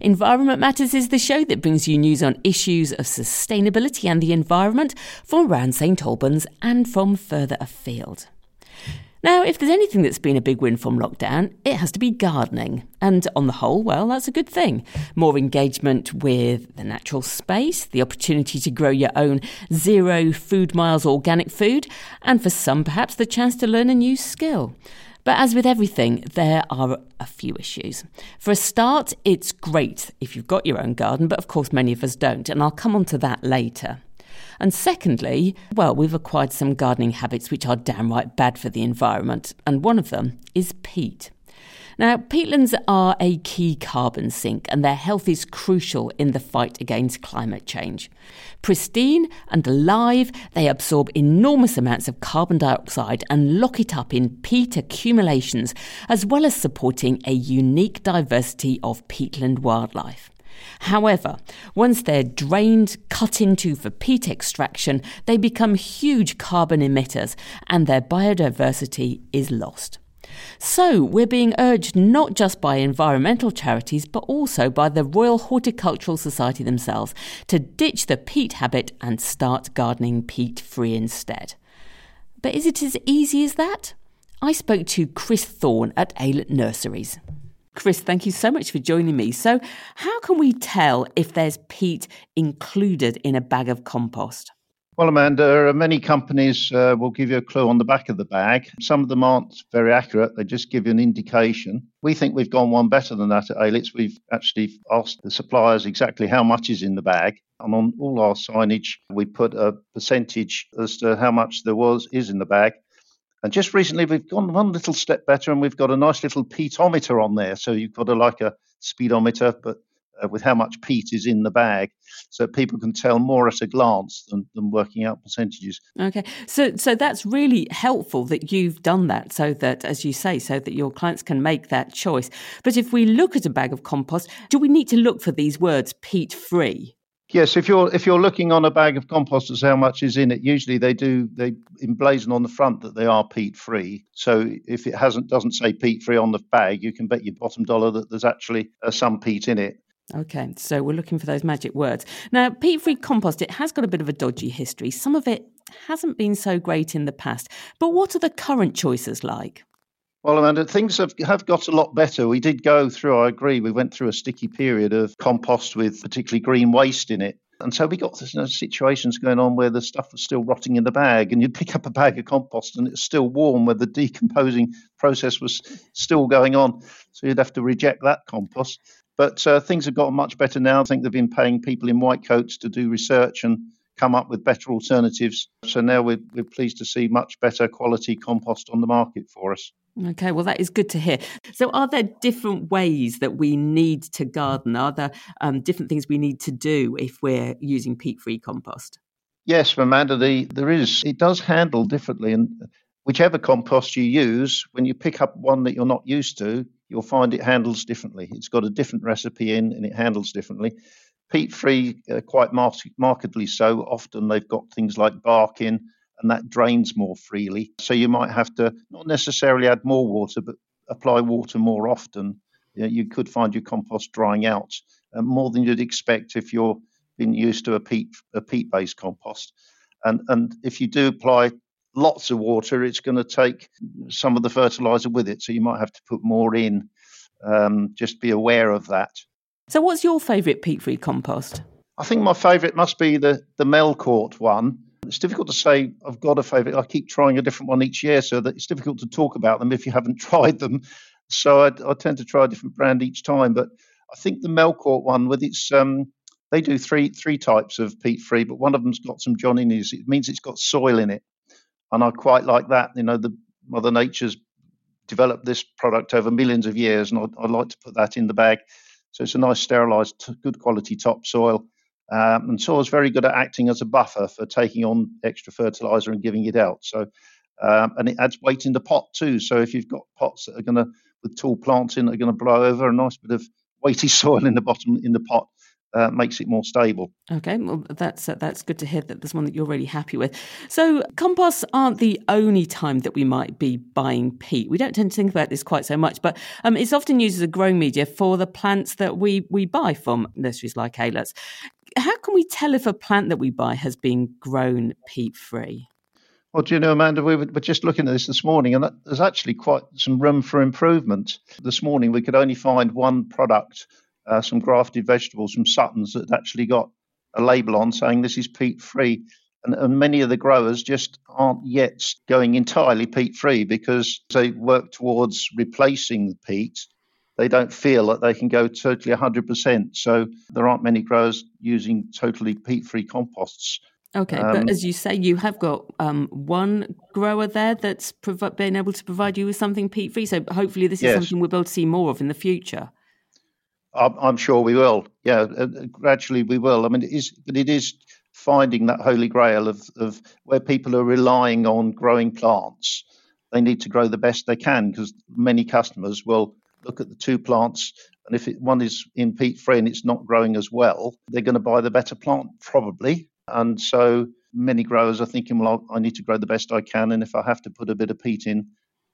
Environment Matters is the show that brings you news on issues of sustainability and the environment from around St Albans and from further afield. Now, if there's anything that's been a big win from lockdown, it has to be gardening. And on the whole, well, that's a good thing. More engagement with the natural space, the opportunity to grow your own zero food miles organic food, and for some, perhaps the chance to learn a new skill. But as with everything, there are a few issues. For a start, it's great if you've got your own garden, but of course, many of us don't, and I'll come on to that later. And secondly, well, we've acquired some gardening habits which are downright bad for the environment, and one of them is peat. Now, peatlands are a key carbon sink, and their health is crucial in the fight against climate change. Pristine and alive, they absorb enormous amounts of carbon dioxide and lock it up in peat accumulations, as well as supporting a unique diversity of peatland wildlife. However, once they're drained, cut into for peat extraction, they become huge carbon emitters and their biodiversity is lost. So, we're being urged not just by environmental charities, but also by the Royal Horticultural Society themselves to ditch the peat habit and start gardening peat free instead. But is it as easy as that? I spoke to Chris Thorne at Aylett Nurseries. Chris, thank you so much for joining me. So, how can we tell if there's peat included in a bag of compost? Well, Amanda, many companies uh, will give you a clue on the back of the bag. Some of them aren't very accurate, they just give you an indication. We think we've gone one better than that at Aylett's. We've actually asked the suppliers exactly how much is in the bag. And on all our signage, we put a percentage as to how much there was is in the bag. And just recently, we've gone one little step better, and we've got a nice little peatometer on there. So you've got a like a speedometer, but uh, with how much peat is in the bag, so people can tell more at a glance than, than working out percentages. Okay, so so that's really helpful that you've done that, so that as you say, so that your clients can make that choice. But if we look at a bag of compost, do we need to look for these words peat free? Yes, if you're if you're looking on a bag of compost as how much is in it, usually they do they emblazon on the front that they are peat free. So if it hasn't doesn't say peat free on the bag, you can bet your bottom dollar that there's actually uh, some peat in it. Okay, so we're looking for those magic words. Now, peat free compost, it has got a bit of a dodgy history. Some of it hasn't been so great in the past. But what are the current choices like? Well, Amanda, things have, have got a lot better. We did go through, I agree, we went through a sticky period of compost with particularly green waste in it. And so we got you know, situations going on where the stuff was still rotting in the bag, and you'd pick up a bag of compost and it's still warm, where the decomposing process was still going on. So you'd have to reject that compost. But uh, things have gotten much better now. I think they've been paying people in white coats to do research and come up with better alternatives. So now we're, we're pleased to see much better quality compost on the market for us. Okay, well, that is good to hear. So, are there different ways that we need to garden? Are there um, different things we need to do if we're using peat free compost? Yes, Amanda, the, there is. It does handle differently. And whichever compost you use, when you pick up one that you're not used to, you'll find it handles differently. It's got a different recipe in and it handles differently. Peat free, uh, quite markedly so. Often they've got things like bark in and that drains more freely. So you might have to not necessarily add more water, but apply water more often. You, know, you could find your compost drying out uh, more than you'd expect if you're been used to a peat a peat based compost. And and if you do apply lots of water, it's going to take some of the fertilizer with it. So you might have to put more in. Um, just be aware of that. So, what's your favourite peat free compost? I think my favourite must be the, the Melcourt one. It's difficult to say I've got a favourite. I keep trying a different one each year, so that it's difficult to talk about them if you haven't tried them. So I, I tend to try a different brand each time. But I think the Melcourt one with its um, they do three three types of peat free, but one of them's got some John in it. It means it's got soil in it and I quite like that. You know, the Mother Nature's developed this product over millions of years, and I'd, I'd like to put that in the bag. So it's a nice, sterilised, good quality topsoil, Um, and soil is very good at acting as a buffer for taking on extra fertilizer and giving it out. So, um, and it adds weight in the pot too. So if you've got pots that are going to with tall plants in that are going to blow over, a nice bit of weighty soil in the bottom in the pot uh, makes it more stable. Okay, well that's uh, that's good to hear that there's one that you're really happy with. So composts aren't the only time that we might be buying peat. We don't tend to think about this quite so much, but um, it's often used as a growing media for the plants that we we buy from nurseries like Aylett's. How can we tell if a plant that we buy has been grown peat free? Well, do you know, Amanda, we were just looking at this this morning, and there's actually quite some room for improvement. This morning, we could only find one product uh, some grafted vegetables from Sutton's that actually got a label on saying this is peat free. And, and, many of the growers just aren't yet going entirely peat free because they work towards replacing the peat. They don't feel that they can go totally 100%. So there aren't many growers using totally peat free composts. Okay, um, but as you say, you have got um, one grower there that's prov- been able to provide you with something peat free. So hopefully, this is yes. something we'll be able to see more of in the future. I'm sure we will. Yeah, uh, uh, gradually we will. I mean, it is, but it is finding that holy grail of, of where people are relying on growing plants. They need to grow the best they can because many customers will look at the two plants, and if it, one is in peat free and it's not growing as well, they're going to buy the better plant probably. And so many growers are thinking, well, I need to grow the best I can, and if I have to put a bit of peat in,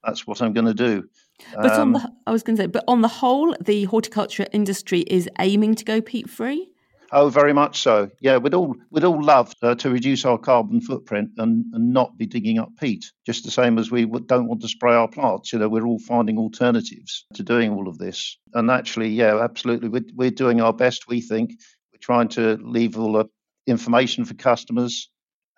that's what I'm going to do. But um, on the, I was going to say, but on the whole, the horticulture industry is aiming to go peat free. Oh, very much so. Yeah, we'd all we'd all love uh, to reduce our carbon footprint and, and not be digging up peat. Just the same as we don't want to spray our plants. You know, we're all finding alternatives to doing all of this. And actually, yeah, absolutely, we're, we're doing our best. We think we're trying to leave all the information for customers.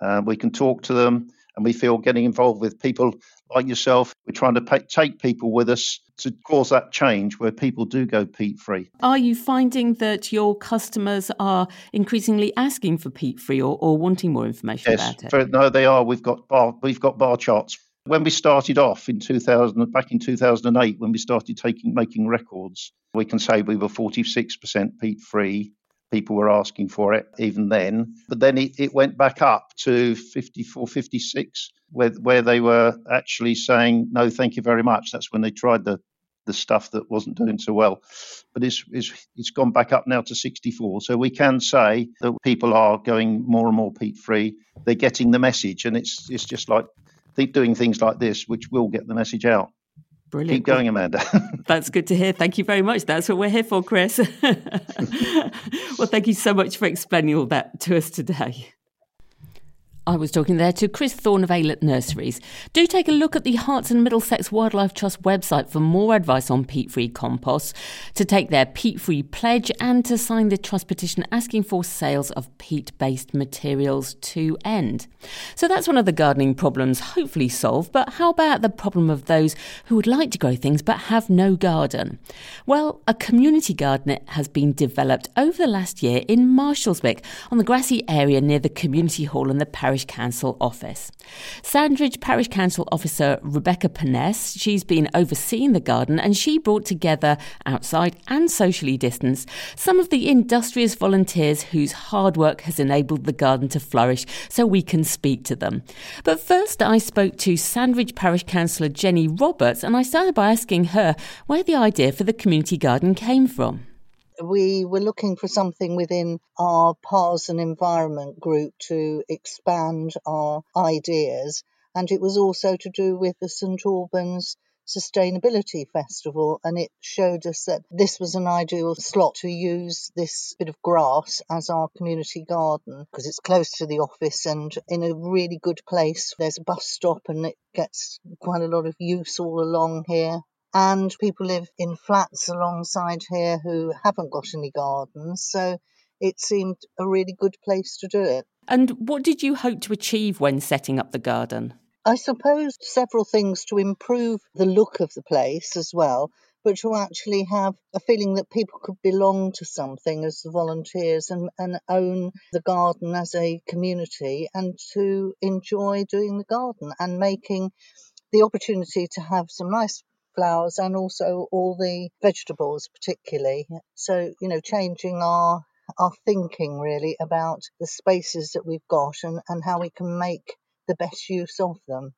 Uh, we can talk to them, and we feel getting involved with people like yourself, we're trying to pay, take people with us to cause that change where people do go peat free. Are you finding that your customers are increasingly asking for peat free or, or wanting more information yes, about it? For, no, they are. We've got bar, we've got bar charts. When we started off in 2000, back in 2008, when we started taking making records, we can say we were 46% peat free people were asking for it even then. But then it, it went back up to 54, 56, where, where they were actually saying, no, thank you very much. That's when they tried the, the stuff that wasn't doing so well. But it's, it's, it's gone back up now to 64. So we can say that people are going more and more peat free. They're getting the message. And it's, it's just like doing things like this, which will get the message out. Brilliant. Keep going, Amanda. That's good to hear. Thank you very much. That's what we're here for, Chris. well, thank you so much for explaining all that to us today. I was talking there to Chris Thorne of Aylett Nurseries. Do take a look at the Herts and Middlesex Wildlife Trust website for more advice on peat free composts, to take their peat free pledge, and to sign the trust petition asking for sales of peat based materials to end. So that's one of the gardening problems hopefully solved, but how about the problem of those who would like to grow things but have no garden? Well, a community garden has been developed over the last year in Marshalswick on the grassy area near the community hall and the parish Parish Council office. Sandridge Parish Council officer Rebecca Paness, she's been overseeing the garden and she brought together, outside and socially distanced, some of the industrious volunteers whose hard work has enabled the garden to flourish so we can speak to them. But first, I spoke to Sandridge Parish Councillor Jenny Roberts and I started by asking her where the idea for the community garden came from we were looking for something within our PARS and environment group to expand our ideas. And it was also to do with the St Albans Sustainability Festival, and it showed us that this was an ideal slot to use this bit of grass as our community garden because it's close to the office and in a really good place. There's a bus stop, and it gets quite a lot of use all along here and people live in flats alongside here who haven't got any gardens. So it seemed a really good place to do it. And what did you hope to achieve when setting up the garden? I suppose several things to improve the look of the place as well, but to actually have a feeling that people could belong to something as the volunteers and, and own the garden as a community and to enjoy doing the garden and making the opportunity to have some nice flowers and also all the vegetables, particularly. So, you know, changing our our thinking really about the spaces that we've got and, and how we can make the best use of them.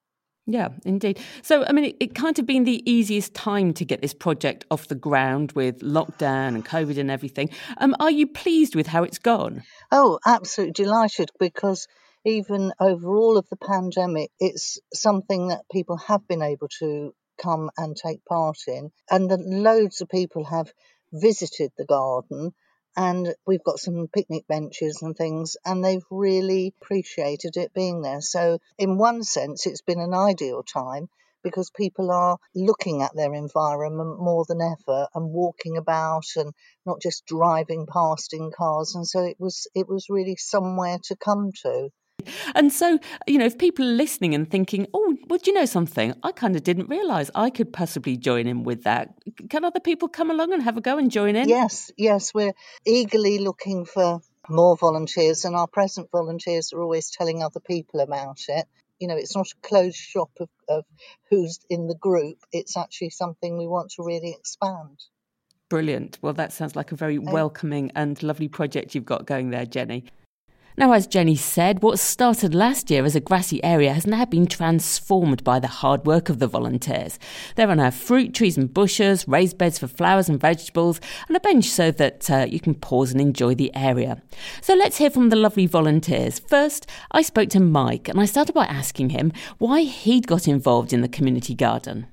Yeah, indeed. So, I mean, it, it, kind of been the easiest time to get this project off the ground with lockdown and COVID and everything. Um, are you pleased with how it's gone? Oh, absolutely delighted because even over all of the pandemic, it's something that people have been able to come and take part in, and loads of people have visited the garden and we've got some picnic benches and things, and they've really appreciated it being there. So, in one sense, it's been an ideal time because people are looking at their environment more than ever and walking about and not just driving past in cars. And so it was it was really somewhere to come to and so, you know, if people are listening and thinking, oh, well, do you know something? I kind of didn't realise I could possibly join in with that. Can other people come along and have a go and join in? Yes, yes. We're eagerly looking for more volunteers, and our present volunteers are always telling other people about it. You know, it's not a closed shop of, of who's in the group, it's actually something we want to really expand. Brilliant. Well, that sounds like a very welcoming and lovely project you've got going there, Jenny. Now, as Jenny said, what started last year as a grassy area has now been transformed by the hard work of the volunteers. There are now fruit trees and bushes, raised beds for flowers and vegetables, and a bench so that uh, you can pause and enjoy the area. So let's hear from the lovely volunteers. First, I spoke to Mike and I started by asking him why he'd got involved in the community garden.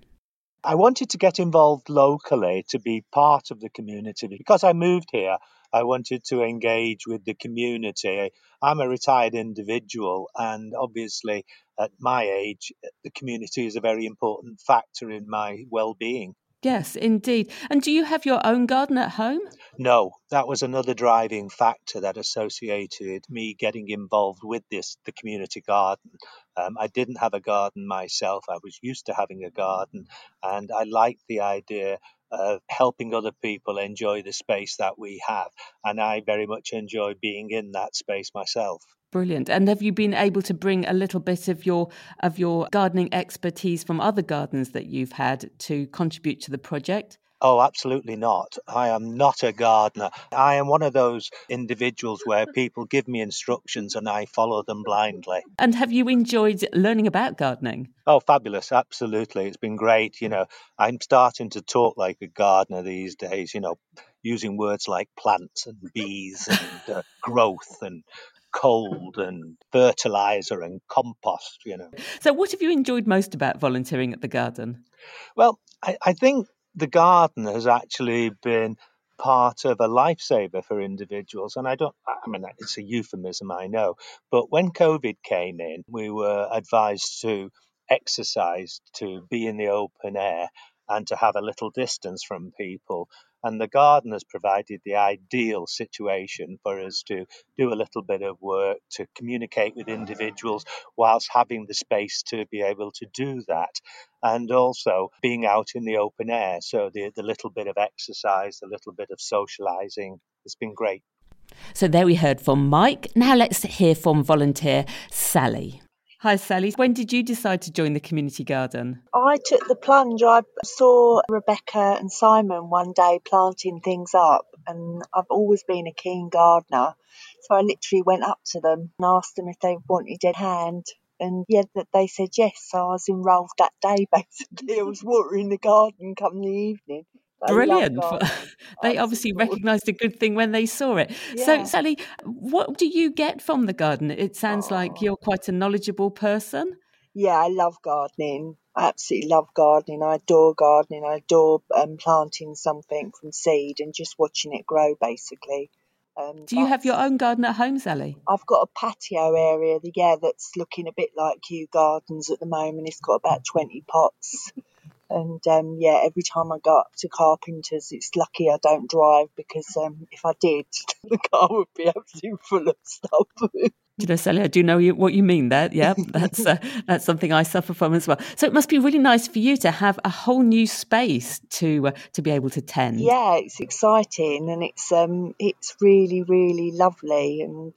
I wanted to get involved locally to be part of the community because I moved here I wanted to engage with the community. I'm a retired individual, and obviously, at my age, the community is a very important factor in my well being. Yes, indeed. And do you have your own garden at home? No, that was another driving factor that associated me getting involved with this, the community garden. Um, I didn't have a garden myself. I was used to having a garden, and I liked the idea of helping other people enjoy the space that we have. And I very much enjoy being in that space myself. Brilliant. And have you been able to bring a little bit of your of your gardening expertise from other gardens that you've had to contribute to the project? Oh, absolutely not. I am not a gardener. I am one of those individuals where people give me instructions and I follow them blindly. And have you enjoyed learning about gardening? Oh, fabulous. Absolutely. It's been great. You know, I'm starting to talk like a gardener these days, you know, using words like plants and bees and uh, growth and cold and fertilizer and compost, you know. So, what have you enjoyed most about volunteering at the garden? Well, I, I think the garden has actually been part of a lifesaver for individuals. And I don't, I mean, it's a euphemism, I know. But when COVID came in, we were advised to exercise, to be in the open air, and to have a little distance from people. And the garden has provided the ideal situation for us to do a little bit of work, to communicate with individuals whilst having the space to be able to do that. And also being out in the open air. So the, the little bit of exercise, the little bit of socializing, it's been great. So there we heard from Mike. Now let's hear from volunteer Sally. Hi, Sally. When did you decide to join the community garden? I took the plunge. I saw Rebecca and Simon one day planting things up, and I've always been a keen gardener. So I literally went up to them and asked them if they wanted a hand. And yeah, that they said yes. So I was enrolled that day basically. I was watering the garden come the evening. Brilliant. they obviously recognised a good thing when they saw it. Yeah. So, Sally, what do you get from the garden? It sounds oh. like you're quite a knowledgeable person. Yeah, I love gardening. I absolutely love gardening. I adore gardening. I adore um, planting something from seed and just watching it grow, basically. Um, Do you have your own garden at home, Sally? I've got a patio area, yeah, that's looking a bit like Kew Gardens at the moment. It's got about 20 pots. And um, yeah, every time I go up to Carpenters, it's lucky I don't drive because um, if I did, the car would be absolutely full of stuff. Do you know, Sally, I do know you, what you mean there. Yeah, that's uh, that's something I suffer from as well. So it must be really nice for you to have a whole new space to uh, to be able to tend. Yeah, it's exciting and it's um it's really really lovely and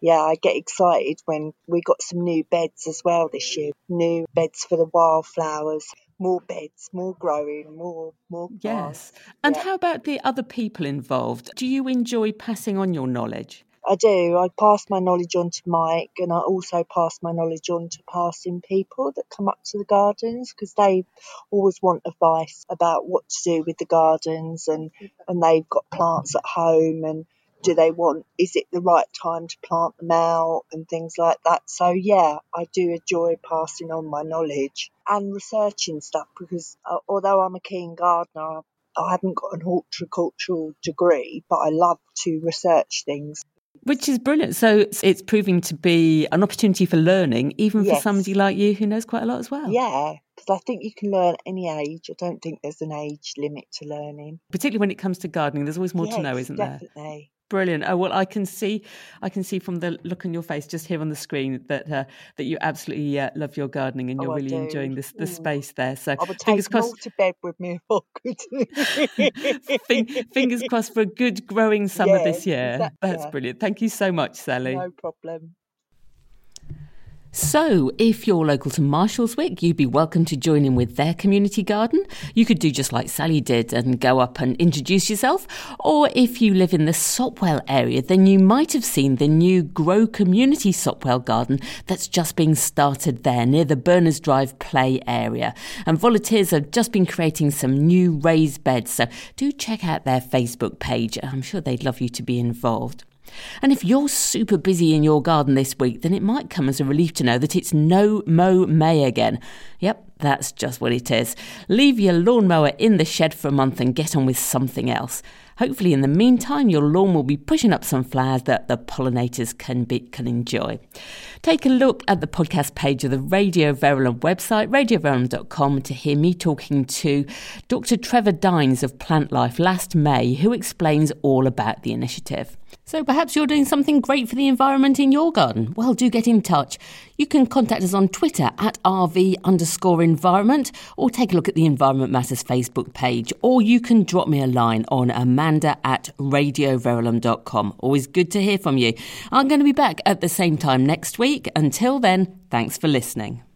yeah, I get excited when we got some new beds as well this year. New beds for the wildflowers. More beds, more growing, more more plants. Yes. And Yeah. how about the other people involved? Do you enjoy passing on your knowledge? I do. I pass my knowledge on to Mike, and I also pass my knowledge on to passing people that come up to the gardens because they always want advice about what to do with the gardens, and and they've got plants at home, and do they want? Is it the right time to plant them out, and things like that. So yeah, I do enjoy passing on my knowledge and researching stuff because uh, although I'm a keen gardener. I haven't got an horticultural degree, but I love to research things. Which is brilliant. So it's, it's proving to be an opportunity for learning, even for somebody like you who knows quite a lot as well. Yeah, because I think you can learn any age. I don't think there's an age limit to learning. Particularly when it comes to gardening, there's always more to know, isn't there? Definitely. Brilliant. Oh well, I can see, I can see from the look on your face just here on the screen that uh, that you absolutely uh, love your gardening and Oh, you're really enjoying this the Mm. space there. So I would take fingers crossed. to bed with me if I. Fing- fingers crossed for a good growing summer this year. exact- That's brilliant. Thank you so much, Sally. no problem. So, if you're local to Marshalswick, you'd be welcome to join in with their community garden. You could do just like Sally did and go up and introduce yourself. Or if you live in the Sopwell area, then you might have seen the new Grow Community Sopwell garden that's just being started there near the Berners Drive play area. And volunteers have just been creating some new raised beds, so do check out their Facebook page. I'm sure they'd love you to be involved. And if you're super busy in your garden this week, then it might come as a relief to know that it's no mow May again. Yep, that's just what it is. Leave your lawnmower in the shed for a month and get on with something else. Hopefully, in the meantime, your lawn will be pushing up some flowers that the pollinators can be, can enjoy. Take a look at the podcast page of the Radio Verulam website, radioverulam.com, to hear me talking to Dr. Trevor Dines of Plantlife last May, who explains all about the initiative. So perhaps you're doing something great for the environment in your garden. Well, do get in touch. You can contact us on Twitter at RV underscore environment or take a look at the Environment Matters Facebook page or you can drop me a line on amanda at radioverulam.com. Always good to hear from you. I'm going to be back at the same time next week. Until then, thanks for listening.